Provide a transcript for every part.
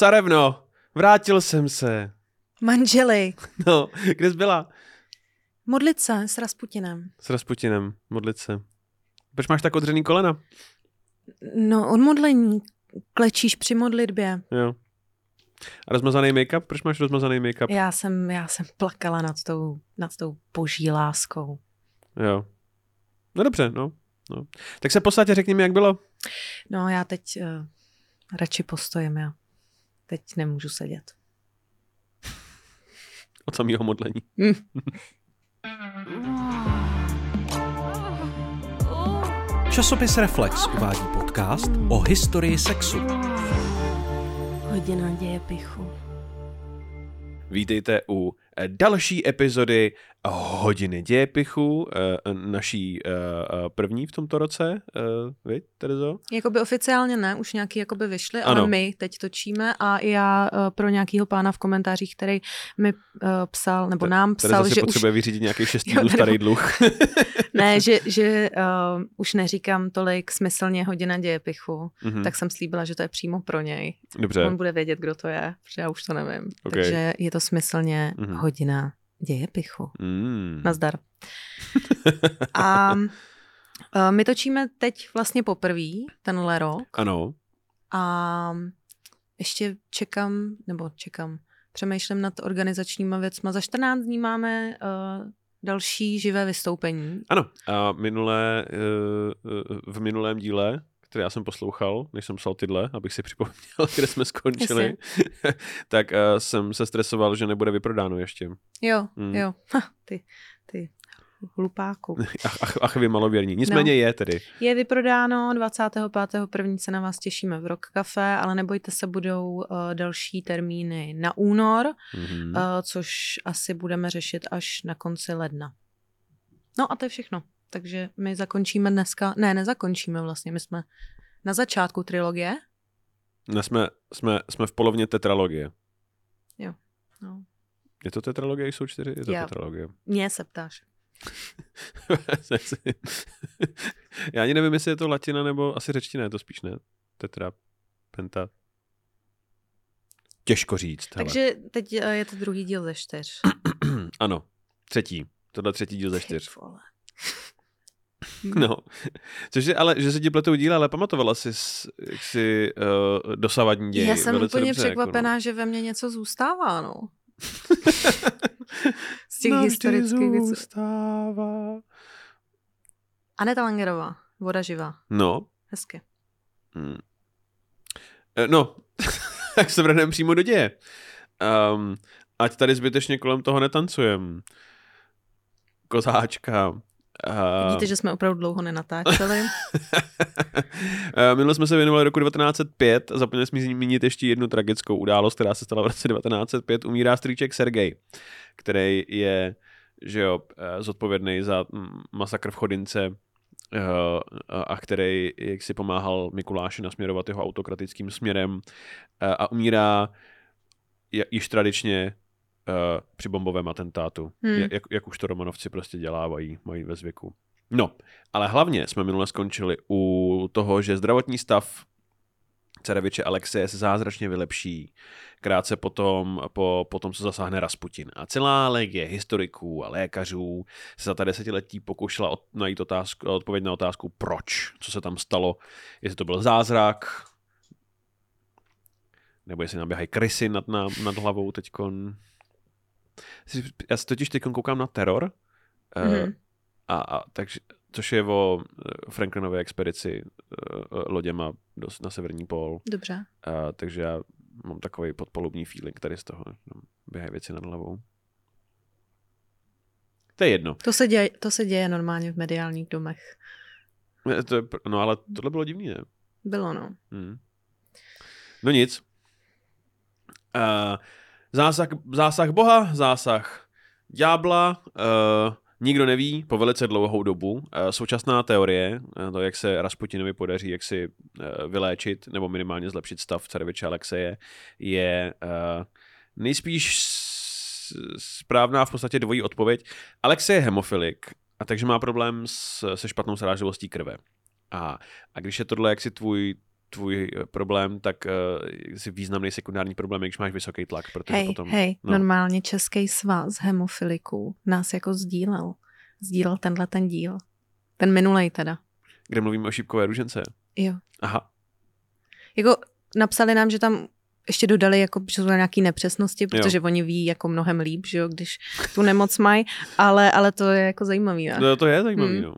Carevno, vrátil jsem se. Manželi. No, kde jsi byla? Modlit se s Rasputinem. S Rasputinem, modlit se. Proč máš tak odřený kolena? No, odmodlení. Klečíš při modlitbě. Jo. A rozmazaný make-up? Proč máš rozmazaný make-up? Já jsem, já jsem plakala nad tou, nad tou boží láskou. Jo. No dobře, no. no. Tak se posadě řekni mi, jak bylo. No, já teď uh, radši postojím, já teď nemůžu sedět. Od samého modlení. Hm. Časopis Reflex uvádí podcast o historii sexu. Hodina děje pichu. Vítejte u další epizody Hodiny dějepichu, eh, naší eh, první v tomto roce, vy, Terezo? Jakoby oficiálně ne, už nějaký jakoby vyšly, Ano. ale my teď točíme a já pro nějakýho pána v komentářích, který mi psal, nebo nám Tereza psal, si že už potřebuje vyřídit nějaký šest týdnů nebo- starý dluh. Ne, že, že uh, už neříkám tolik smyslně hodina dějepichu, Mhm. tak jsem slíbila, že to je přímo pro něj. Dobře. On bude vědět, kdo to je, protože já už to nevím. Ok. Takže je to smyslně Mhm. hodina dějepichu. Mm. Nazdar. A uh, my točíme teď vlastně poprvé, tenhle rok. Ano. A ještě čekám, nebo čekám, přemýšlím nad organizačníma věcma. Za 14 dní máme uh, další živé vystoupení. Ano. A minulé, eh, eh, v minulém díle, který já jsem poslouchal, než jsem psal tyhle, abych si připomněl, kde jsme skončili, tak eh, jsem se stresoval, že nebude vyprodáno ještě. Jo, Mm. jo. Ha, ty, ty hlupáku. Ach, ach, ach vy malověrní. Nicméně je tedy. Je vyprodáno 25.1. se na vás těšíme v Rock Café, ale nebojte se, budou uh, další termíny na únor, Mhm. uh, což asi budeme řešit až na konci ledna. No a to je všechno. Takže my zakončíme dneska, ne, nezakončíme vlastně, my jsme na začátku trilogie. Dnes jsme, jsme, jsme v polovině tetralogie. No. Je to tetralogie, jsou čtyři? Je to Jo. tetralogie. Mě se ptáš. Já ani nevím, jestli je to latina nebo asi řečtina, je to spíš ne. Tetra, penta. Těžko říct. hele. Takže teď uh, je to druhý díl ze čtyř. ano, třetí. Tohle třetí díl ze čtyř. Ty vole. No, což je, ale, že se ti pletou díly, ale pamatovala jsi s- jaksi uh, dosavadní děj. Já jsem velice úplně dobře, překvapená, Jako, že ve mně něco zůstává, no. no. Z těch Navždy historických věcí. zůstává. Aneta Langerová, Voda živá. No, Hezky. Hmm. Eh, No, tak se vrhneme přímo do děje. Um, ať tady zbytečně kolem toho netancujem. Kozáčka. Uh, Vidíte, že jsme opravdu dlouho nenatáčeli. Eh, Minule jsme se věnovali roku 1905 a zapomněli jsme zmínit ještě jednu tragickou událost, která se stala v roce 1905. Umírá strýček Sergej, který je že jo, eh, zodpovědný za mm, masakr v Chodince eh, a- který jak si pomáhal Mikuláši nasměrovat jeho autokratickým směrem eh, a umírá již tradičně eh, při bombovém atentátu, Hmm. jak, jak, už to Romanovci prostě dělávají, mají ve zvyku. No, ale hlavně jsme minule skončili u toho, že zdravotní stav Careviče Alexeje se zázračně vylepší krátce potom, po, po tom, co zasáhne Rasputin. A celá legie historiků a lékařů se za ta desetiletí pokoušela od, najít otázku, odpověď na otázku, proč, co se tam stalo, jestli to byl zázrak, nebo jestli naběhají krysy nad, na, nad hlavou teďkon. Já se totiž teď koukám na teror, mm-hmm. Mhm. a, a takže, což je o eh, Franklinové expedici uh, loděma do, na severní pól. Dobře. Uh, takže já mám takový podpolubní feeling tady z toho. Běhají věci nad hlavou. To je jedno. To se, děje, to se děje normálně v mediálních domech. To je, no ale tohle bylo divný, ne? Bylo, no. Hmm. No nic. Uh, zásah, zásah boha, zásah ďábla, uh, nikdo neví po velice dlouhou dobu. Uh, současná teorie, uh, to, jak se Rasputinovi podaří jak si uh, vyléčit nebo minimálně zlepšit stav careviče Alexeje, je uh, nejspíš správná v podstatě dvojí odpověď. Alexej je hemofilik, a takže má problém s, se špatnou srážlivostí krve. A, a když je tohle jaksi tvůj tvůj eh, problém, tak uh, si významný sekundární problém, když máš vysoký tlak, protože Hej, potom... hej, no. normálně Český svaz hemofiliků nás jako sdílel. Sdílel tenhle ten díl. Ten minulej teda. Kde mluvíme o šípkové ružence. Jo. Aha. Jako napsali nám, že tam ještě dodali, jako, že jsou nějaké nepřesnosti, protože jo. oni ví jako mnohem líp, že jo, když tu nemoc mají, ale, ale to je jako zajímavý. Ne? No, to je zajímavý, Hmm. no.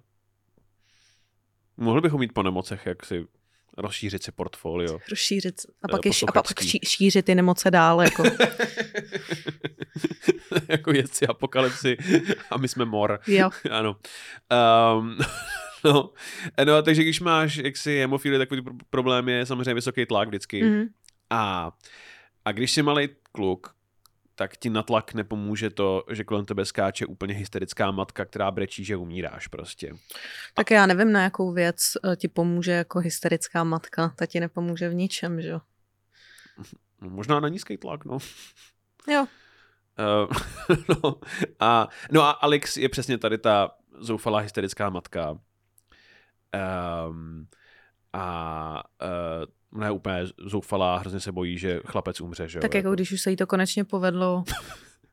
Mohli bychom mít po nemocech, jak si rozšířit si portfolio. Rozšířit a pak, je, a pak ší, šířit ty nemoce dál. Jako. jako jezdci apokalypsy a my jsme mor. jo. ano. Um, no, no, takže když máš jaksi hemofíly, takový pr- problém je samozřejmě vysoký tlak vždycky. Mm. A, a když jsi malý kluk, tak ti na tlak nepomůže to, že kolem tebe skáče úplně hysterická matka, která brečí, že umíráš prostě. Tak já nevím, na jakou věc eh, ti pomůže jako hysterická matka. Ta ti nepomůže v ničem, že jo. No, možná na nízký tlak, no. Jo. Uh, no, a, no a Alex je přesně tady ta zoufalá hysterická matka. Um, a uh, je úplně zoufalá, hrozně se bojí, že chlapec umře, že jo? Tak jako když už se jí to konečně povedlo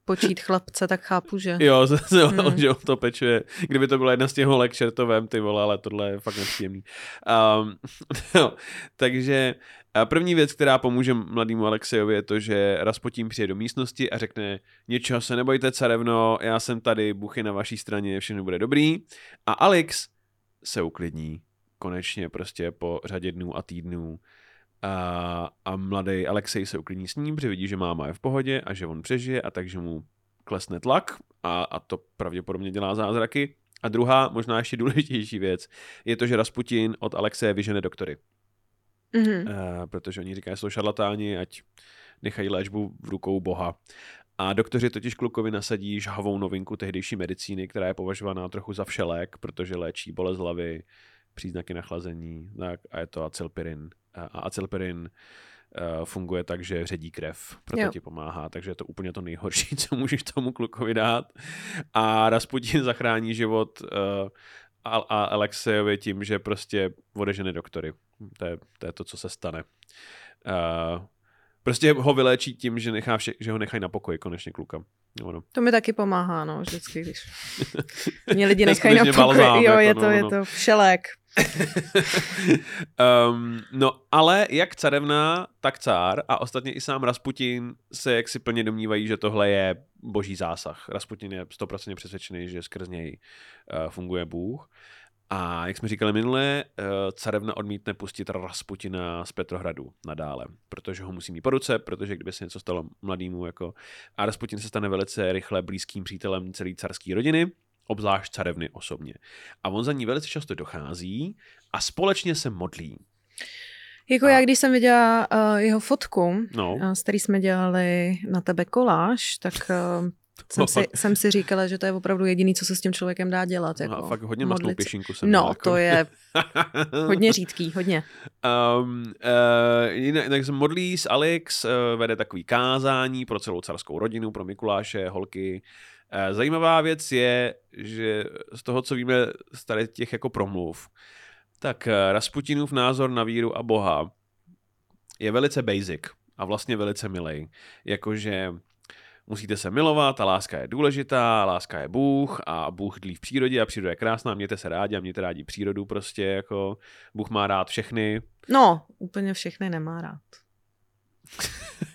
počít chlapce, tak chápu, že... Jo, se, se Hmm. hmm. že on to pečuje. Kdyby to byla jedna z těch holek čertovém, ty vole, ale tohle je fakt nepříjemný. Um, no, takže první věc, která pomůže mladému Alexejovi, je to, že Rasputín přijde do místnosti a řekne ničeho se nebojte, carevno, já jsem tady, Bůh je na vaší straně, všechno bude dobrý. A Alex se uklidní konečně prostě po řadě dnů a týdnů a, a mladý Alexej se uklidní s ním, protože vidí, že máma je v pohodě a že on přežije a takže mu klesne tlak a, a to pravděpodobně dělá zázraky. A druhá, možná ještě důležitější věc, je to, že Rasputin od Alexeje vyžene doktory. Mhm. Uh, protože oni říkají, že jsou šarlatáni, ať nechají léčbu v rukou Boha. A doktoři totiž klukovi nasadí žhavou novinku tehdejší medicíny, která je považovaná trochu za všelék, protože léčí bolest hlavy, příznaky nachlazení, tak, a je to acylpirin. A a acylpirin uh, funguje tak, že ředí krev, proto Jo. ti pomáhá, takže je to úplně to nejhorší, co můžeš tomu klukovi dát. A Rasputin zachrání život uh, a, a Alexejovi tím, že prostě odežene doktory. To je, to je to, co se stane. Uh, prostě ho vyléčí tím, že, nechá vše, že ho nechají na pokoji konečně kluka. Ono. To mi taky pomáhá, no, vždycky, když mě lidi nechají na pokoji. Jo, jako, je to, no, je no. to všelék. um, no, ale jak carevna, tak cár a ostatně i sám Rasputin se jaksi plně domnívají, že tohle je boží zásah. Rasputin je 100% přesvědčený, že skrz něj uh, funguje Bůh. A jak jsme říkali minule, uh, carevna odmítne pustit Rasputina z Petrohradu nadále, protože ho musí mít po ruce, protože kdyby se něco stalo mladýmu, jako a Rasputin se stane velice rychle blízkým přítelem celé carské rodiny, obzvlášť carevny osobně. A on za ní velice často dochází a společně se modlí. Jako A- já, když jsem viděla uh, jeho fotku, No, uh, z který jsme dělali na tebe koláž, tak uh, jsem, si, jsem si říkala, že to je opravdu jediný, co se s tím člověkem dá dělat. Jako no a fakt hodně masnou modlit se. pěšinku jsem No, měl, to je hodně řídký, hodně. Um, uh, jinak, jinak se modlí s Alex, uh, vede takový kázání pro celou carskou rodinu, pro Mikuláše, holky. Uh, zajímavá věc je, že z toho, co víme z tady těch jako promluv, tak uh, Rasputinův názor na víru a Boha je velice basic a vlastně velice milej. Jakože musíte se milovat a láska je důležitá, láska je Bůh a Bůh dlí v přírodě a příroda je krásná, mějte se rádi a mějte rádi přírodu prostě, jako Bůh má rád všechny, No, úplně všechny nemá rád.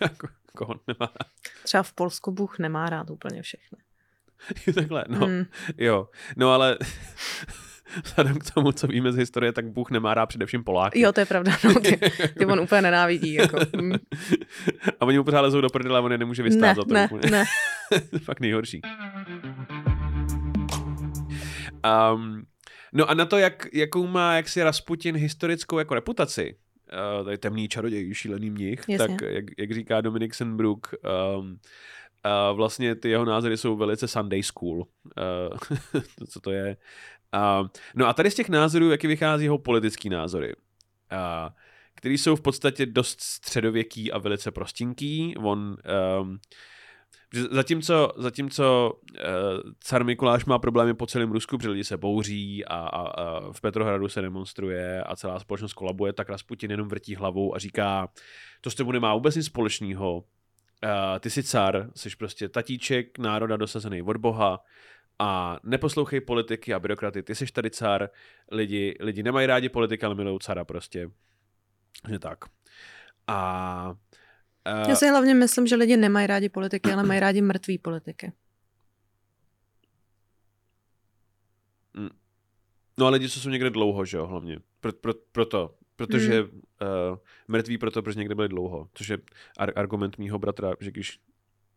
Jako, koho nemá rád. Třeba v Polsku Bůh nemá rád úplně všechny. Takhle, no, Hmm. jo. No ale vzhledem k tomu, co víme z historie, tak Bůh nemá rád především Poláky. Jo, to je pravda. No, ty, ty on úplně nenávidí. Jako. Mm. a oni mu pořád lezou do prdele a on je nemůže vystát Ne, za to. ne, úplně. ne. Fakt nejhorší. Um, no a na to, jak, jakou má jaksi Rasputin historickou jako reputaci, uh, tady temný čaroděj, šílený mnich, Jasně. tak jak, jak říká Dominik Senbrook, um, uh, vlastně ty jeho názory jsou velice Sunday school. Uh, to, co to je. No a tady z těch názorů, jaký vychází jeho politický názory. Uh, který jsou v podstatě dost středověký a velice prostinký. On um, zatímco, zatímco uh, car Mikuláš má problémy po celém Rusku, protože lidi se bouří a, a, a v Petrohradu se demonstruje a celá společnost kolabuje, tak Rasputin jenom vrtí hlavou a říká, to s tebou nemá vůbec nic společného. Uh, ty jsi car, jsi prostě tatíček národa dosazený od Boha a neposlouchej politiky a byrokraty, ty jsi tady car, lidi, lidi nemají rádi politiky, ale milují cara prostě. Že tak. A Uh, Já si hlavně myslím, že lidi nemají rádi politiky, ale mají rádi mrtvý politiky. Mm. No a lidi, co jsou někde dlouho, že jo, hlavně. Pro, pro, proto. Protože hmm. uh, mrtví proto, protože někde byli dlouho. Což je ar- argument mýho bratra, že když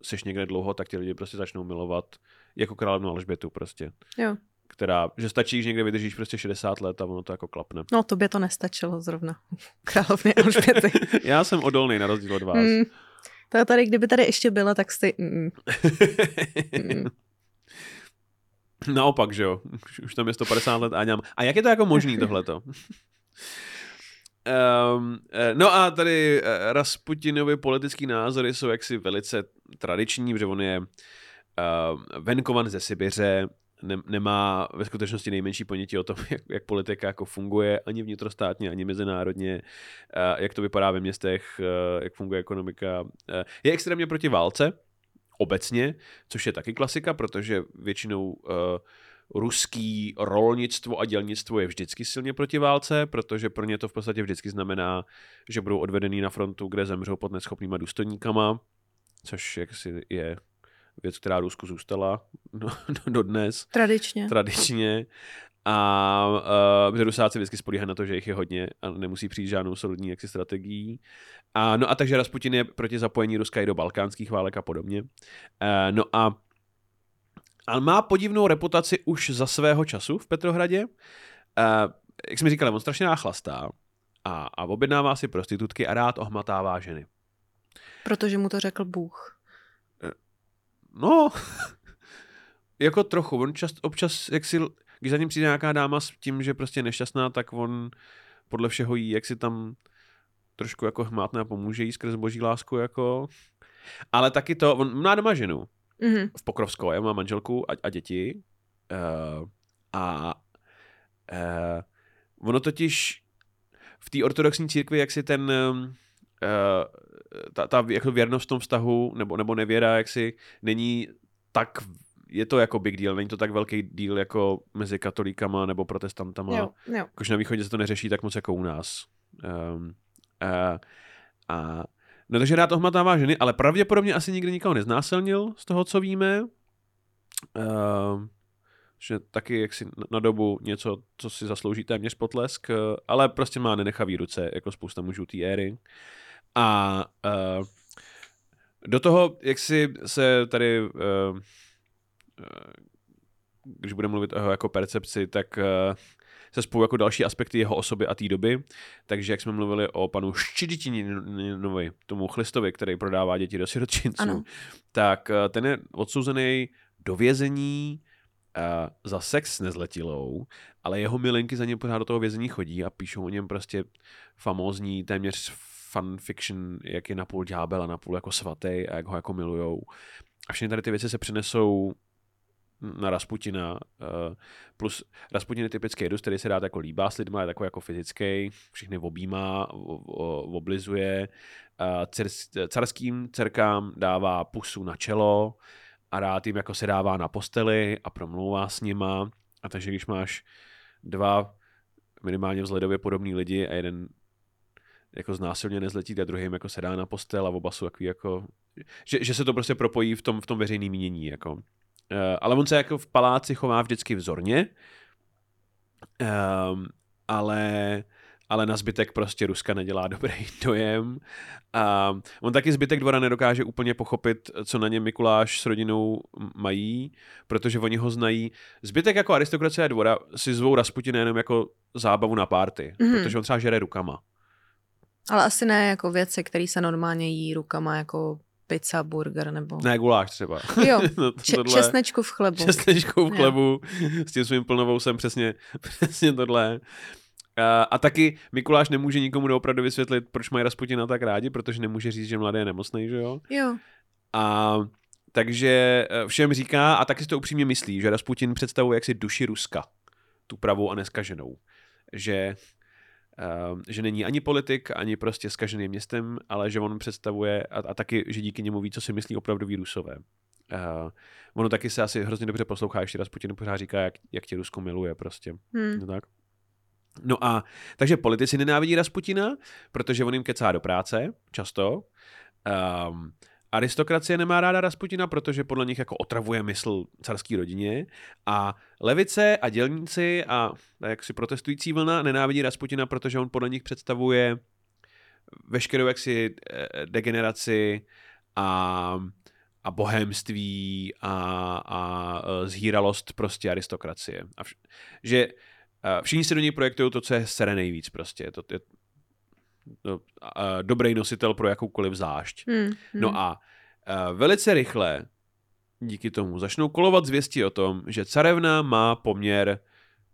seš někde dlouho, tak ti lidi prostě začnou milovat jako královnu Alžbětu prostě. Jo která, že stačí, že někde vydržíš prostě 60 let a ono to jako klapne. No, to by to nestačilo zrovna. Královny Alžběty. Já jsem odolný na rozdíl od vás. Mm. To tady, kdyby tady ještě byla, tak jsi... Mm. mm. Naopak, že jo. Už tam je 150 let a ňam. A jak je to jako možný tohleto? Um, no a tady eh, Rasputinovi politický názory jsou jaksi velice tradiční, protože on je uh, venkovan ze Sibiře, ne, nemá ve skutečnosti nejmenší ponětí o tom, jak, jak politika jako funguje, ani vnitrostátně, ani mezinárodně, uh, jak to vypadá ve městech, uh, jak funguje ekonomika. Uh, je extrémně proti válce, obecně, což je taky klasika, protože většinou uh, ruský rolnictvo a dělnictvo je vždycky silně proti válce, protože pro ně to v podstatě vždycky znamená, že budou odvedený na frontu, kde zemřou pod neschopnýma důstojníkama, což jaksi je věc, která Rusku zůstala do, do dnes. Tradičně. Tradičně. A uh, Rusáci vždycky spolíhají na to, že jich je hodně a nemusí přijít žádnou solidní jaksi strategií. A, no a takže Rasputin je proti zapojení Ruska i do balkánských válek a podobně. Uh, no a ale má podivnou reputaci už za svého času v Petrohradě. Uh, jak jsme říkali, on strašně náchlastá a, a objednává si prostitutky a rád ohmatává ženy. Protože mu to řekl Bůh. No, jako trochu. On čas, občas, jak si, když za ním přijde nějaká dáma s tím, že prostě nešťastná, tak on podle všeho jí, jak si tam trošku jako hmátne a pomůže jí skrz boží lásku, jako. Ale taky to, on má doma ženu mm-hmm. v Pokrovskou, já mám manželku a, a děti. Uh, a uh, ono totiž v té ortodoxní církvi, jak si ten uh, ta, ta jako věrnost v tom vztahu, nebo, nebo nevěra, jak si není tak je to jako big deal, není to tak velký deal jako mezi katolíkama nebo protestantama. Jo, jo. Jakož na východě se to neřeší tak moc jako u nás. Um, a, a, no takže rád ohmatává ženy, ale pravděpodobně asi nikdy nikoho neznásilnil z toho, co víme. Um, že taky jaksi na dobu něco, co si zaslouží téměř potlesk, ale prostě má nenechavý ruce, jako spousta mužů té éry. A uh, do toho, jak si se tady, uh, uh, když budeme mluvit o jeho jako percepci, tak uh, se spolu jako další aspekty jeho osoby a té doby. Takže jak jsme mluvili o panu Ščiditinovi, tomu chlistovi, který prodává děti do sirotčinců, tak uh, ten je odsouzený do vězení uh, za sex s nezletilou, ale jeho milenky za něm pořád do toho vězení chodí a píšou o něm prostě famózní, téměř fanfiction, jak je napůl ďábel a napůl jako svatý a jak ho jako milujou. A všechny tady ty věci se přenesou na Rasputina, eh, plus Rasputin je typický jedus, který se dá jako líbá s lidma, je takový jako fyzický, všechny objímá, oblizuje, carským dcerkám dává pusu na čelo a rád jim jako se dává na posteli a promlouvá s nima. A takže když máš dva minimálně vzhledově podobný lidi a jeden jako znásilně nezletí a druhým jako sedá na postel a oba jsou takový jako, že, že se to prostě propojí v tom, v tom veřejném mínění, jako. Uh, ale on se jako v paláci chová vždycky vzorně, um, ale ale na zbytek prostě Ruska nedělá dobrý dojem. A on taky zbytek dvora nedokáže úplně pochopit, co na něm Mikuláš s rodinou mají, protože oni ho znají. Zbytek jako aristokracie dvora si zvou Rasputina jenom jako zábavu na párty, mm-hmm. protože on třeba žere rukama. Ale asi ne jako věci, které se normálně jí rukama, jako pizza, burger nebo... Ne, guláš třeba. Jo, no, tohle... česnečku v chlebu. Česnečku v chlebu, jo. s tím svým plnovou jsem přesně, přesně tohle. A, a taky Mikuláš nemůže nikomu doopravdy vysvětlit, proč mají Rasputina tak rádi, protože nemůže říct, že mladý je nemocný, že jo? Jo. A takže eh, všem říká, a taky si to upřímně myslí, že Rasputin představuje jaksi duši Ruska, tu pravou a neskaženou. Že, že není ani politik, ani prostě skažený městem, ale že on představuje, a, a taky, že díky němu ví, co si myslí opravdoví Rusové. Uh, ono taky se asi hrozně dobře poslouchá, ještě Rasputin pořád říká, jak, jak tě Rusko miluje prostě. Hmm. No tak. No a takže politici nenávidí Rasputina, protože on jim kecá do práce, často. Um, aristokracie nemá ráda Rasputina, protože podle nich jako otravuje mysl carské rodině a levice a dělníci a jaksi protestující vlna nenávidí Rasputina, protože on podle nich představuje veškerou jaksi eh, degeneraci a, a bohémství a, a eh, zhýralost prostě aristokracie. A vš- že eh, všichni se do něj projektují to, co je sere nejvíc prostě. To dobrý nositel pro jakoukoliv zášť. Hmm. No a velice rychle díky tomu začnou kolovat zvěsti o tom, že carevna má poměr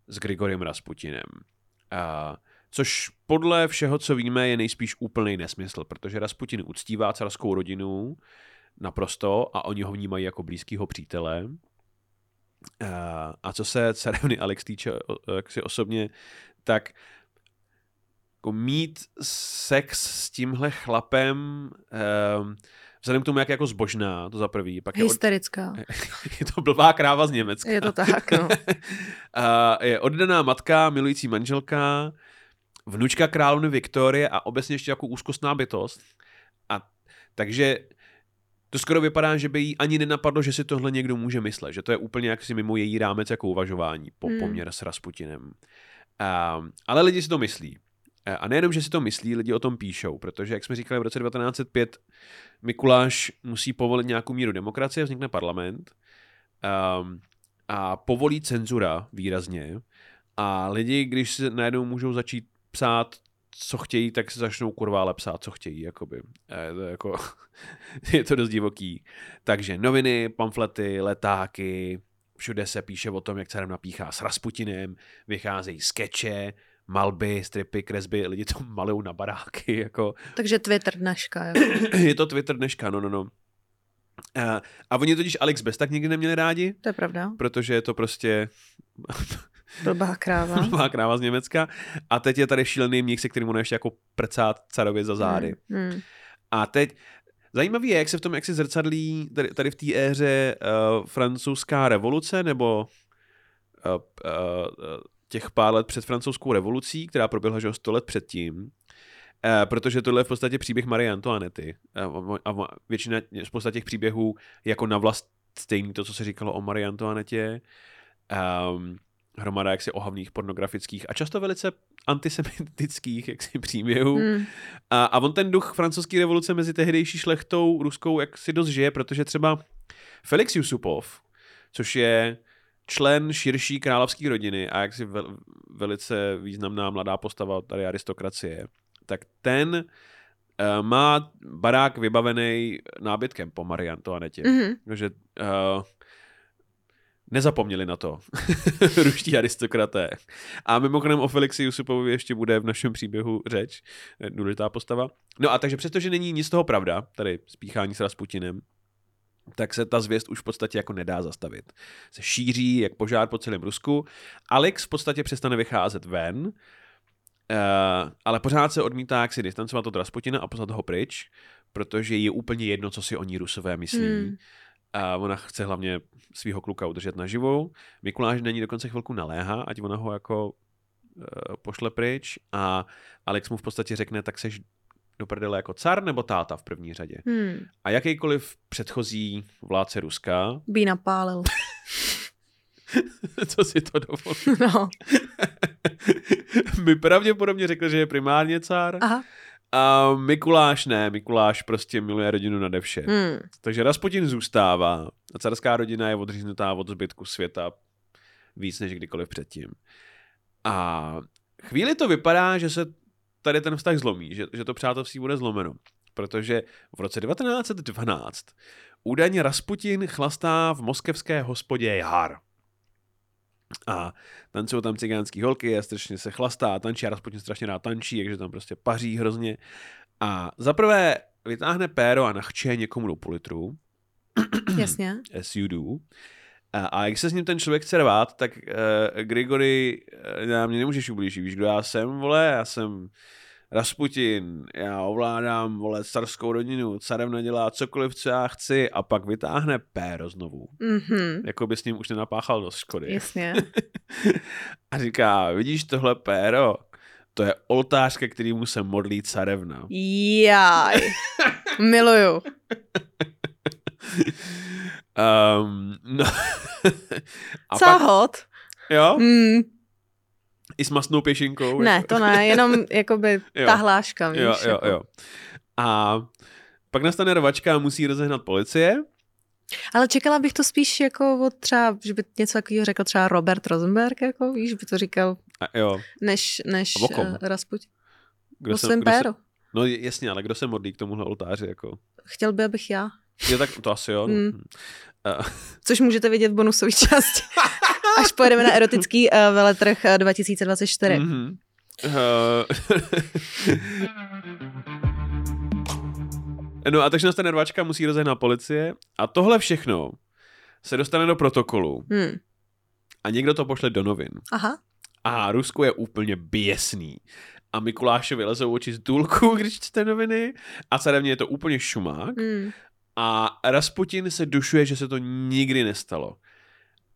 s Grigoriem Rasputinem. Uh, což podle všeho, co víme, je nejspíš úplný nesmysl, protože Rasputin uctívá carskou rodinu naprosto a oni ho vnímají jako blízkého přítele. A co se carevny Alex týče si osobně, tak jako mít sex s tímhle chlapem um, vzhledem k tomu, jak je jako zbožná, to za prvý. Pak je, od, Hysterická. je to blbá kráva z Německa. Je to tak, no. a je oddaná matka, milující manželka, vnučka královny Viktorie a obecně ještě jako úzkostná bytost. A takže to skoro vypadá, že by jí ani nenapadlo, že si tohle někdo může myslet, že to je úplně jaksi mimo její rámec jako uvažování po Hmm. poměr s Rasputinem. Um, ale lidi si to myslí. E, A nejenom, že si to myslí, lidi o tom píšou, protože, jak jsme říkali, v roce 1905 Mikuláš musí povolit nějakou míru demokracie, vznikne parlament um, a povolí cenzura výrazně a lidi, když se najednou můžou začít psát, co chtějí, tak se začnou kurva ale psát, co chtějí, jakoby. E, to je, jako, je to dost divoký. Takže noviny, pamflety, letáky, všude se píše o tom, jak se napíchá s Rasputinem, vycházejí skeče, malby, stripy, kresby, lidi to malujou na baráky, jako. Takže Twitter dneška. Jako. je to Twitter dneška, no, no, no. A, a oni totiž Alex Best tak nikdy neměli rádi, To je pravda. protože je to prostě Blbá kráva. má kráva z Německa. A teď je tady šílený mních, se kterým on ještě jako prcát carovi za zády. Hmm. Hmm. A teď zajímavý je, jak se v tom, jak se zrcadlí tady, tady v té éře uh, francouzská revoluce, nebo uh, uh, těch pár let před francouzskou revolucí, která proběhla že 100 let předtím, uh, protože tohle je v podstatě příběh Marie Antoinety. Uh, a většina, spousta těch příběhů jako na vlast stejný to, co se říkalo o Marie Antoinetě. Um, hromada jaksi ohavných pornografických a často velice antisemitických jaksi příběhů. Hmm. A, a on ten duch francouzské revoluce mezi tehdejší šlechtou ruskou jak si dost žije, protože třeba Felix Yusupov, což je člen širší královské rodiny a jaksi vel, velice významná mladá postava tady aristokracie, tak ten uh, má barák vybavený nábytkem po Marie Antoinetě. Mhm. Takže uh, nezapomněli na to ruští aristokraté. A mimochodem o Felixi Jusupovi ještě bude v našem příběhu řeč, eh, důležitá postava. No a takže přestože není nic z toho pravda, tady spíchání s Rasputinem, tak se ta zvěst už v podstatě jako nedá zastavit. Se šíří jak požár po celém Rusku. Alex v podstatě přestane vycházet ven, uh, ale pořád se odmítá jak si distancovat od Rasputina a poslat ho pryč, protože je úplně jedno, co si oni Rusové myslí. Hmm. A ona chce hlavně svého kluka udržet naživou. Mikuláš na ní dokonce chvilku naléhá, ať ona ho jako uh, pošle pryč a Alex mu v podstatě řekne, tak seš do prdele jako car nebo táta v první řadě. Hmm. A jakýkoliv předchozí vládce Ruska, Bí napálil. co si to dovolí, No. by pravděpodobně řekl, že je primárně car. Aha. A Mikuláš ne, Mikuláš prostě miluje rodinu nade vše. Hmm. Takže Rasputin zůstává a carská rodina je odříznutá od zbytku světa víc než kdykoliv předtím. A chvíli to vypadá, že se tady ten vztah zlomí, že, že to přátelství bude zlomeno. Protože v roce 1912 údajně Rasputin chlastá v moskevské hospodě Jar. A tancují tam cigánský holky a strašně se chlastá a tančí a Rasputin strašně rád tančí, takže tam prostě paří hrozně. A zaprvé vytáhne péro a nachče někomu do půl litru. Jasně. as you do. A, a jak se s ním ten člověk chce rvát, tak uh, Grigory, uh, já mě nemůžeš ublížit, víš, kdo já jsem, vole, já jsem Rasputin, já ovládám, vole, carskou rodinu, carem nedělá cokoliv, co já chci a pak vytáhne péro znovu. Mhm. Jako by s ním už nenapáchal dost škody. Jasně. A říká, vidíš tohle péro? To je oltář, ke kterému se modlí carevna. Jaj. Miluju. Um, no. a pak, Cahot. jo, Mm, i s masnou pěšinkou. ne, jako- to ne, jenom jakoby Jo. ta hláška, víš. Jo, jo, jako. jo. A pak nastane rvačka a musí rozehnat policie. Ale čekala bych to spíš jako od třeba, že by něco takového řekl třeba Robert Rosenberg, jako víš, by to říkal, A jo, než, než uh, Rasputin. kdo O se, svém kdo se, no jasně, ale kdo se modlí k tomuhle oltáři, jako. Chtěl by, abych já. Je tak, to asi jo. Mm. Uh, Což můžete vidět v bonusové části. Až pojedeme na erotický uh, veletrh uh, 2024. Mm. mhm. Uh, no a takže nastane rvačka, musí rozehnat policie a tohle všechno se dostane do protokolu Hmm. a někdo to pošle do novin. Aha. A Rusko je úplně běsný. A Mikulášovi lezou oči z důlku, když čte noviny. A carevně je to úplně šumák. Hmm. A Rasputin se dušuje, že se to nikdy nestalo.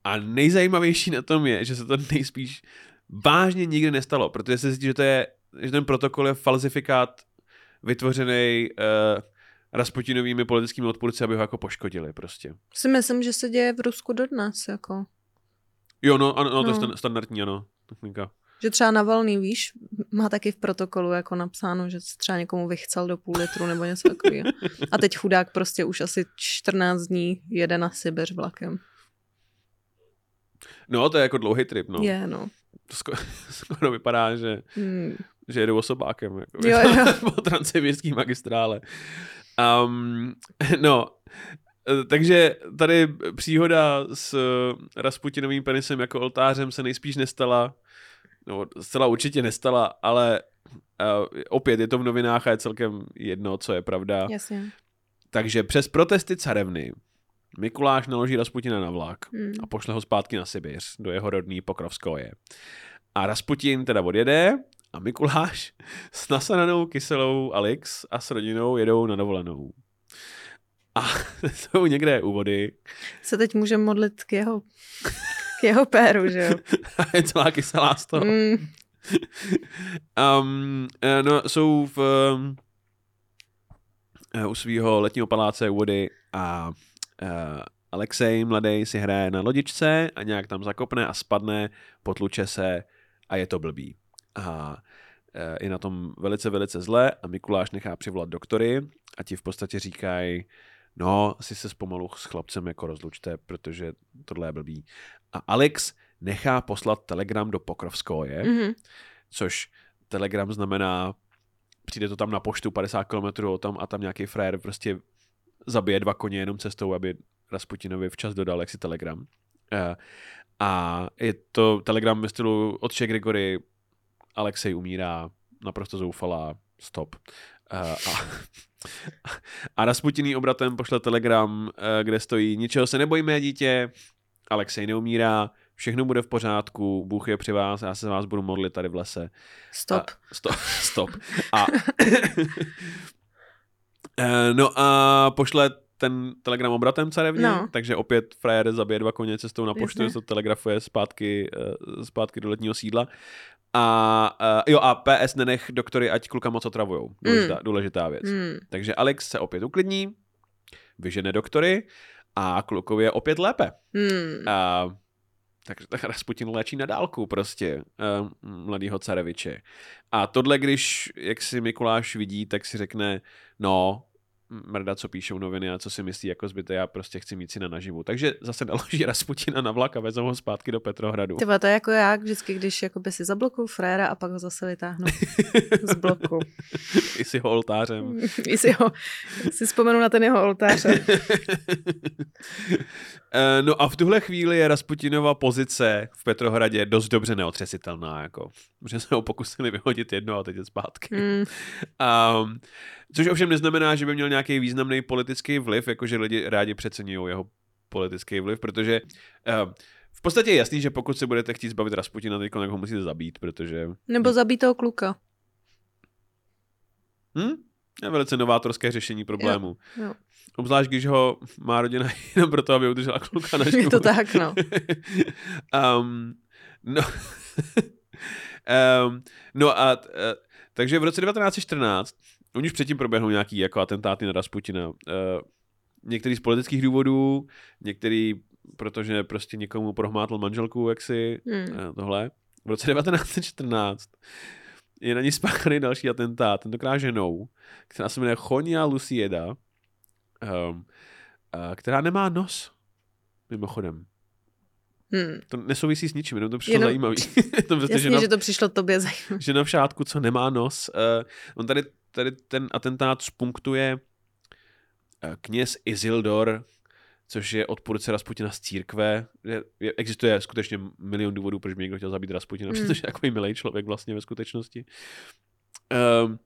A nejzajímavější na tom je, že se to nejspíš vážně nikdy nestalo, protože se zjistí, že, to je, že ten protokol je falzifikát vytvořený uh, Rasputinovými politickými odpůrci, aby ho jako poškodili prostě. Si myslím, že se děje v Rusku dodnes, jako. Jo, no, ano, no, to je No. stan- standardní, ano. Technika. Že třeba Navalný, víš, má taky v protokolu jako napsáno, že se třeba někomu vychcel do půl litru nebo něco takového. A teď chudák prostě už asi 14 dní jede na Sibiř vlakem. No, to je jako dlouhý trip, no. Je, no. To skoro, skoro vypadá, že, Hmm. že jedou osobákem. Jako, Jo, jo. po transsibirský magistrále. Um, no, eh, takže tady příhoda s Rasputinovým penisem jako oltářem se nejspíš nestala, no zcela určitě nestala, ale uh, opět je to v novinách a je celkem jedno, co je pravda. Jasně. Takže přes protesty carevny Mikuláš naloží Rasputina na vlak Hmm. a pošle ho zpátky na Sibiř, do jeho rodný Pokrovskoje. A Rasputin teda odjede a Mikuláš s nasananou kyselou Alex a s rodinou jedou na dovolenou. A jsou někde u vody Se teď můžeme modlit k jeho, k jeho péru, že jo? a je celá kyselá z toho. Mm. Um, eh, no, jsou v, um, eh, u svého letního paláce u vody a uh, Alexej mladý si hraje na lodičce a nějak tam zakopne a spadne, potluče se a je to blbý. A je na tom velice, velice zle a Mikuláš nechá přivolat doktory a ti v podstatě říkají, no, asi se pomalu s chlapcem jako rozlučte, protože tohle je blbý. A Alex nechá poslat telegram do Pokrovskoje, Mhm. což telegram znamená, přijde to tam na poštu 50 km tam a tam nějaký frajer prostě zabije dva koně jenom cestou, aby Rasputinovi včas dodal jaksi telegram. Eh, A je to telegram ve stylu od Gregory, Alexej umírá, naprosto zoufalá, stop. Eh, A, a Rasputiný obratem pošle telegram, eh, kde stojí ničeho se nebojíme, dítě, Alexej neumírá, všechno bude v pořádku, Bůh je při vás, já se vás budu modlit tady v lese. Stop. A, stop. Stop. A, Eh, no a pošle ten telegram obratem carevně, No. takže opět frajer zabije dva koně cestou na poštu, Jasně. to telegrafuje zpátky, zpátky do letního sídla. A uh, jo, a PS nenech doktory, ať kluka moc otravujou. Důležitá, Mm. důležitá věc. Mm. Takže Alex se opět uklidní, vyžene doktory a klukovi je opět lépe. Mm. A, takže tak Rasputin léčí na dálku prostě uh, mladýho careviče. A tohle, když jak si Mikuláš vidí, tak si řekne, no, mrda, co píšou noviny a co si myslí jako zbyte, já prostě chci mít syna naživu. Takže zase naloží Rasputina na vlak a vezou ho zpátky do Petrohradu. Ty vole, to je jako já vždycky, když jakoby si zablokuju fréra a pak ho zase vytáhnu z bloku. I s jeho oltářem. Jestli ho, si vzpomenu na ten jeho oltář. Eh, no a v tuhle chvíli je Rasputinova pozice v Petrohradě dost dobře neotřesitelná, jako, že se ho pokusili vyhodit jedno a teď je zpátky. Mm. Um, Což ovšem neznamená, že by měl nějaký významný politický vliv, jakože lidi rádi přeceňují jeho politický vliv, protože uh, v podstatě je jasný, že pokud se budete chtít zbavit Rasputina, tak ho musíte zabít, protože... Nebo zabít toho kluka. Hm? Je velice novátorské řešení problému. Jo, jo. Obzvlášť, když ho má rodina jenom proto, aby udržela kluka na školu. Je to tak, no. um, no. um, no a uh, takže v roce 1914 oni už předtím proběhnou nějaký jako atentáty na Rasputina. Uh, některý z politických důvodů, některý protože prostě někomu prohmátl manželku, jak si hmm. uh, tohle. V roce 1914 je na ní spáchaný další atentát, tentokrát ženou, která se jmenuje Chonia Lucieda, um, uh, která nemá nos, mimochodem. Hmm. To nesouvisí s ničím, jenom to přišlo Jenom... zajímavý. to prostě Jasně, žena, že to přišlo tobě zajímavé. Žena v šátku, co nemá nos. Uh, on tady, tady ten atentát spunktuje uh, kněz Isildor, což je odpůrce Rasputina z církve. Je, je, existuje skutečně milion důvodů, proč by někdo chtěl zabít Rasputina, mm. protože je takový milý člověk vlastně ve skutečnosti. Um,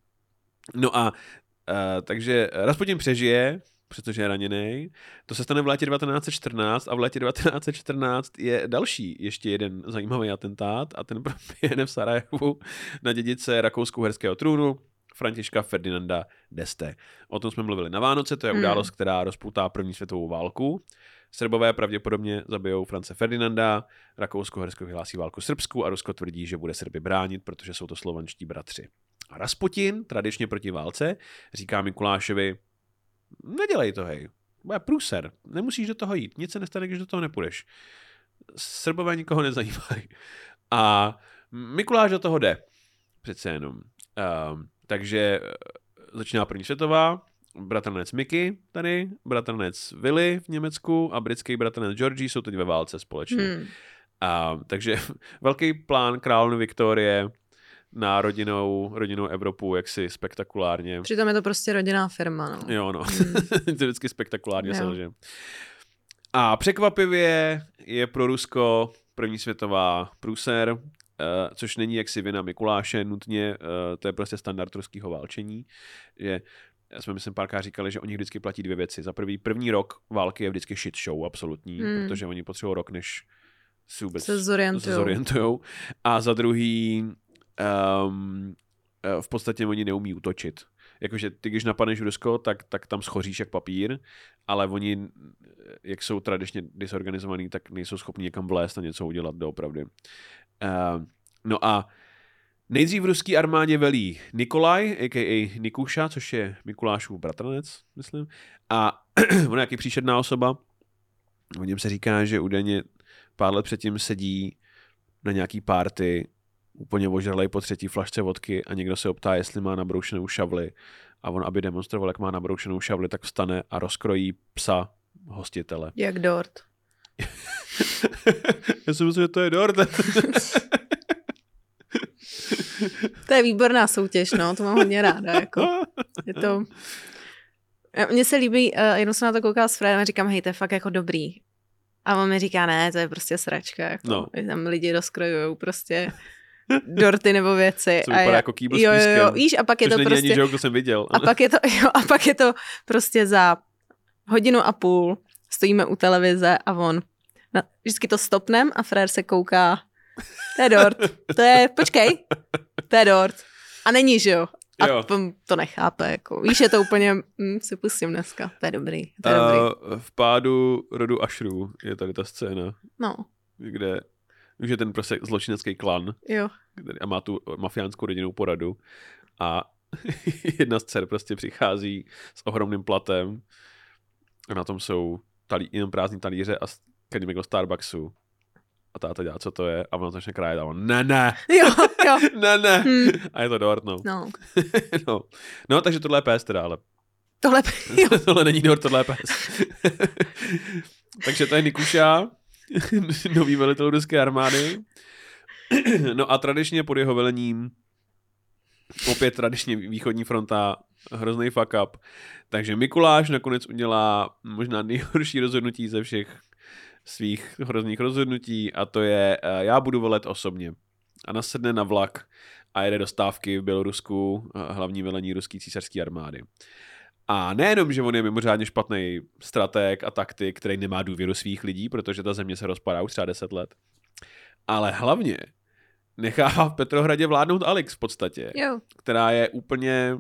no a uh, takže Rasputin přežije, přestože je raněný. To se stane v létě 1914 a v létě 1914 je další ještě jeden zajímavý atentát a ten proběhne v Sarajevu na dědice rakousko-herského trůnu Františka Ferdinanda d'Este. O tom jsme mluvili na Vánoce, to je hmm. událost, hmm. která rozpoutá první světovou válku. Srbové pravděpodobně zabijou France Ferdinanda, Rakousko-Hersko vyhlásí válku Srbsku a Rusko tvrdí, že bude Srby bránit, protože jsou to slovanští bratři. A Rasputin, tradičně proti válce, říká Mikulášovi, nedělej to, hej, bude průser, nemusíš do toho jít, nic se nestane, když do toho nepůjdeš. Srbové nikoho nezajímají. A Mikuláš do toho jde, přece jenom. Um, takže eh, začíná první světová, bratranec Mickey tady, bratranec Willy v Německu a britský bratranec Georgie jsou teď ve válce společně. Hmm. A, takže velký plán královny Viktorie na rodinou, rodinou Evropu, jaksi spektakulárně. Přitom je to prostě rodinná firma, no. Jo, no. Hmm. to vždycky spektakulárně selže. A překvapivě je pro Rusko první světová průser, což není jaksi vina Mikuláše nutně, uh, to je prostě standard ruského válčení, že já jsme myslím párkrát říkali, že oni vždycky platí dvě věci. Za prvý, první rok války je vždycky shit show absolutní, hmm. protože oni potřebují rok, než si vůbec se zorientujou. A za druhý, um, v podstatě oni neumí útočit. Jakože ty, když napadneš Rusko, tak, tak tam schoříš jak papír, ale oni, jak jsou tradičně disorganizovaní, tak nejsou schopni někam vlézt a něco udělat doopravdy. Uh, no a nejdřív v armádě velí Nikolaj, a.k.a. Nikuša, což je Mikulášův bratranec, myslím. A on je nějaký příšerná osoba. O něm se říká, že údajně pár let předtím sedí na nějaký párty úplně ožralej po třetí flašce vodky a někdo se optá, jestli má nabroušenou šavli a on, aby demonstroval, jak má nabroušenou šavli, tak vstane a rozkrojí psa hostitele. Jak dort. Já si myslím, že to je dort. to je výborná soutěž, no, to mám hodně ráda, jako. Je to... Mně se líbí, uh, jenom jsem na to koukala s Fredem a říkám, hej, to je fakt jako dobrý. A on mi říká, ne, to je prostě sračka, jako, no. tam lidi rozkrojují prostě dorty nebo věci. Co vypadá a jako kýbl jo, jo, jo, víš, a pak je to prostě... Ani joke, to jsem viděl. A pak je to, jo, a pak je to prostě za hodinu a půl stojíme u televize a on na, vždycky to stopnem a frér se kouká to je dort, to je, počkej, to je dort. A není, že jo? A jo. to nechápe, jako. Víš, je to úplně, hm, si pustím dneska, to je dobrý, to je uh, dobrý. V pádu rodu Ašrů je tady ta scéna. No. Kde už je ten prostě zločinecký klan. Jo. A má tu mafiánskou rodinnou poradu. A jedna z dcer prostě přichází s ohromným platem a na tom jsou talí, jenom prázdní talíře a skrnímek do Starbucksu. A táta dělá, co to je, a on začne krájet a on, ne, ne. Jo, jo. ne, ne. Hmm. A je to dort, no. No. no. no. takže tohle je pes teda, ale Tohle, jo. tohle není dort, tohle je pes. takže to je Nikuša, nový velitel ruské armády. no a tradičně pod jeho velením opět tradičně východní fronta hrozný fuck up. Takže Mikuláš nakonec udělá možná nejhorší rozhodnutí ze všech svých hrozných rozhodnutí a to je, uh, já budu velet osobně. A nasedne na vlak a jede do stávky v Bělorusku, eh, hlavní velení ruské císařské armády. A nejenom, že on je mimořádně špatný strateg a taktik, který nemá důvěru svých lidí, protože ta země se rozpadá už třeba 10 let, ale hlavně nechává v Petrohradě vládnout Alex v podstatě, Jo. která je úplně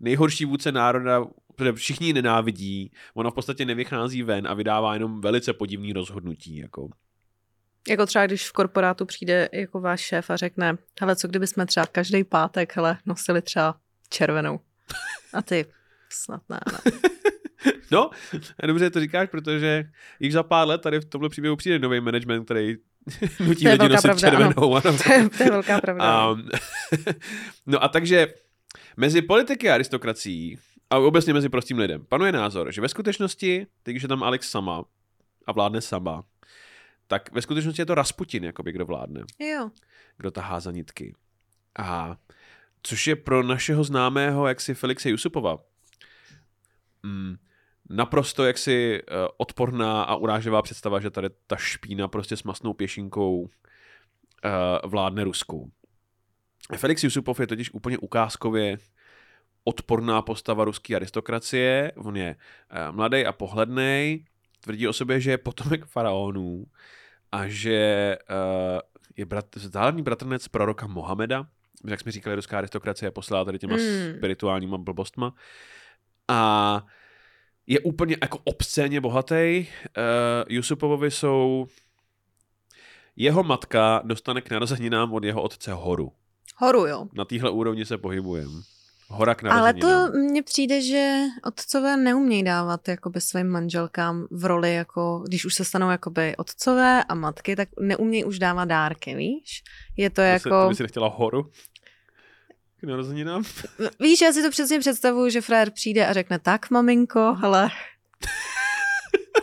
nejhorší vůdce národa, protože všichni nenávidí, ona v podstatě nevychází ven a vydává jenom velice podivný rozhodnutí. Jako. Jako třeba, když v korporátu přijde jako váš šéf a řekne, hele, co kdyby jsme třeba každý pátek, hele, nosili třeba červenou. A ty, snad ne, ne. No, dobře to říkáš, protože již za pár let tady v tomhle příběhu přijde nový management, který nutí lidi velká nosit pravda, červenou. Ano. To je, to je velká pravda. Um, no a takže mezi politiky a aristokracií a obecně mezi prostým lidem panuje názor, že ve skutečnosti, teď když je tam Alex sama a vládne sama, tak ve skutečnosti je to Rasputin, jakoby, kdo vládne, Jo. kdo tahá za nitky. A což je pro našeho známého jaksi Felixe Jusupova mm, naprosto jaksi uh, odporná a uráživá představa, že tady ta špína prostě s masnou pěšinkou uh, vládne Rusku. Felix Jusupov je totiž úplně ukázkově odporná postava ruské aristokracie. On je uh, mladý a pohledný, tvrdí o sobě, že je potomek faraonů a že je brat, vzdálený bratrnec proroka Mohameda, jak jsme říkali, ruská aristokracie poslala tady těma Mm. spirituálníma blbostma. A je úplně jako obscénně bohatý. Uh, Jusupovovi jsou... Jeho matka dostane k narozeninám od jeho otce horu. Horu, jo. Na téhle úrovni se pohybujeme. Hora k Ale narozeninám. to mně přijde, že otcové neumějí dávat jakoby svým manželkám v roli, jako když už se stanou jakoby otcové a matky, tak neumějí už dávat dárky, víš? Je to To, jako... si, to by si nechtěla horu? K narozeninám? Víš, já si to přesně představuju, že frér přijde a řekne, tak maminko, hele,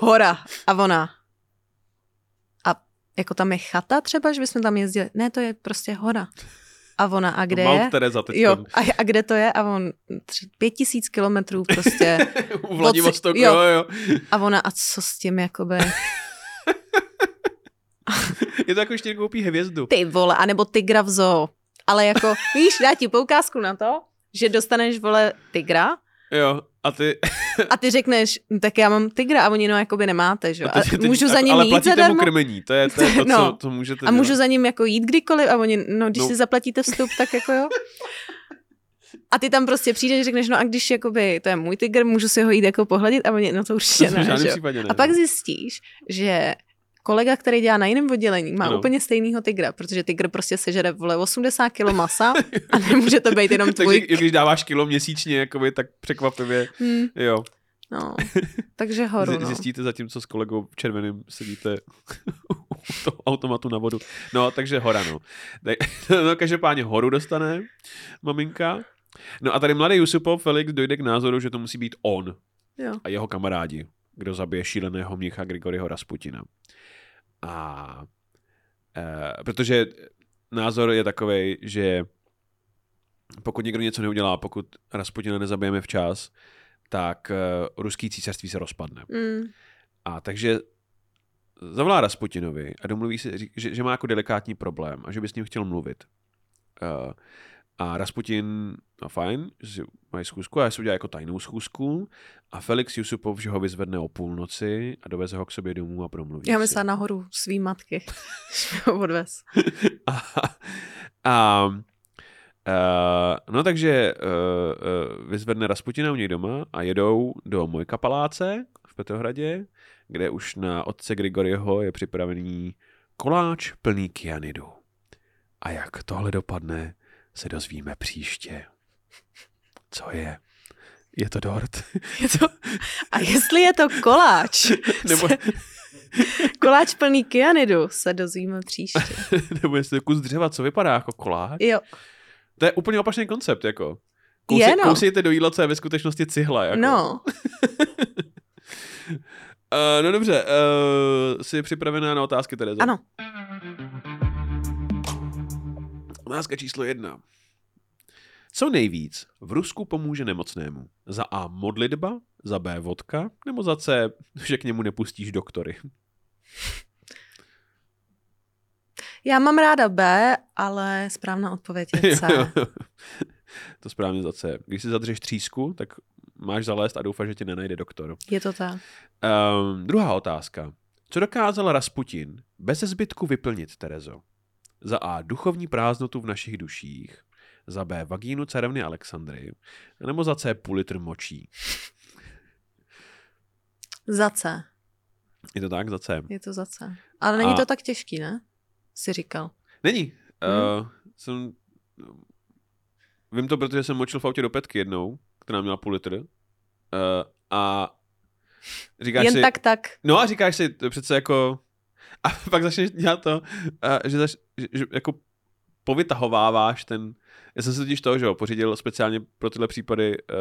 hora a ona. A jako tam je chata třeba, že bychom tam jezdili? Ne, to je prostě hora. A ona, a kde Mount je? Teresa teď. Jo, a, a kde to je? A on tři, pět tisíc kilometrů prostě. U Vladivostoku, jo. jo, jo. A ona, a co s tím jakoby? Je to jako ještě koupí hvězdu. Ty vole, anebo tygra v zoo. Ale jako, víš, dá ti poukázku na to, že dostaneš, vole, tygra Jo, a ty... a ty řekneš, "Hm, tak já mám tygra a oni no jakoby nemáte, že jo. a ty, ty, můžu za ním ale jít platíte mu zadarmo krmení, to je to, je to No. co, co můžete a můžu dělat. za ním jako jít kdykoliv a oni, no když No. si zaplatíte vstup, tak jako jo. A ty tam prostě přijdeš, řekneš, no a když jakoby, to je můj tygr, můžu si ho jít jako pohladit a oni, no to určitě To ne, ne. A pak zjistíš, že kolega, který dělá na jiném oddělení, má Ano. úplně stejného tygra, protože tygr prostě sežere vole 80 kg masa a nemůže to být jenom Takže tvůj. i když dáváš kilo měsíčně, jakoby, tak překvapivě, Hmm, jo. no. Takže horu, no. Zjistíte zatímco s kolegou v červeným sedíte u toho automatu na vodu. No, takže hora, no. No každopádně horu dostane maminka. No a tady mladý Jusupov Felix dojde k názoru, že to musí být on Jo. a jeho kamarádi, kdo zabije šíleného mnicha Grigoriho Rasputina. A e, protože názor je takový, že pokud někdo něco neudělá, pokud Rasputina nezabijeme včas, tak e, ruský císařství se rozpadne. Mm, A takže zavolá Rasputinovi a domluví se, řík- že, že má jako delikátní problém a že by s ním chtěl mluvit. Uh, a Rasputin, no fajn, že si mají schůzku a si udělá jako tajnou schůzku a Felix Jusupov, že ho vyzvedne o půlnoci a doveze ho k sobě domů a promluví já myslela nahoru svý matky. Ho odvez. a, a Uh, no takže uh, uh, vyzvedne Rasputina u něj doma a jedou do Mojka paláce v Petrohradě, kde už na otce Grigorieho je připravený koláč plný kyanidu. A jak tohle dopadne, se dozvíme příště. Co je? Je to dort? Je to... A jestli je to koláč, nebo, se... koláč plný kyanidu, se dozvíme příště. nebo jestli je kus dřeva, co vypadá jako koláč? Jo, To je úplně opačný koncept, jako. Je, no. Kousejte do jídla, co je ve skutečnosti cihla. Jako. no. Uh, no dobře, uh, jsi připravená na otázky, Tereza? Ano. Otázka číslo jedna. Co nejvíc v Rusku pomůže nemocnému? Za A modlitba, za B vodka, nebo za C, že k němu nepustíš doktory? Já mám ráda B, ale správná odpověď je C. to správně za C. Když si zadržeš třísku, tak máš zalézt a doufáš, že ti nenajde doktor. Je to tak. Um, druhá otázka. Co dokázal Rasputin bez zbytku vyplnit, Terezo? Za A. Duchovní prázdnotu v našich duších. Za B. Vagínu carevny Alexandry. Nebo za C. Půl litr močí. Za C. Je to tak? Za C. Je to za C. Ale není A- to tak těžký, ne? Si říkal. Není. Mhm. Uh, jsem... Vím to, protože jsem močil v autě do petky jednou, která měla půl litr. Uh, a říkáš Jen si... tak tak. No a říkáš si přece jako... A pak začneš dělat to, a že, zač, že, že jako povytahováváš ten... Já jsem si totiž toho, že jo, pořídil speciálně pro tyhle případy uh,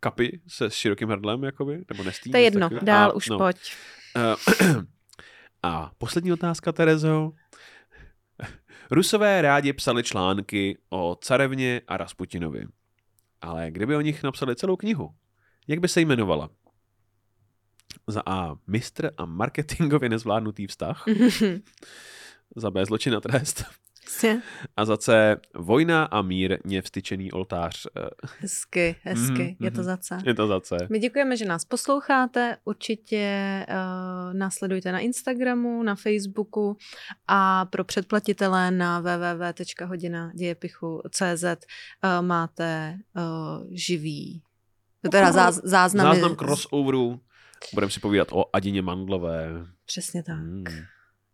kapy se s širokým hrdlem, jakoby, nebo nestým. To je jedno. takového. Dál A, už no. pojď. Uh, a poslední otázka, Terezo. Rusové rádi psali články o carevně a Rasputinovi. Ale kdyby o nich napsali celou knihu, jak by se jmenovala? Za A. Mistr a marketingově nezvládnutý vztah. Za B. Zločin a trest. Jasně. A za C. Vojna a mír, nevstyčený oltář. Hezky, hezky. Mhm, Je to mhm. za C. Je to za C. My děkujeme, že nás posloucháte. Určitě uh, následujte na Instagramu, na Facebooku a pro předplatitele na www.hodinadějepichu.cz uh, máte uh, živý teda záz, záznamy. Záznam crossoveru. Budeme si povídat o Adině Mandlové. Přesně tak. Hmm,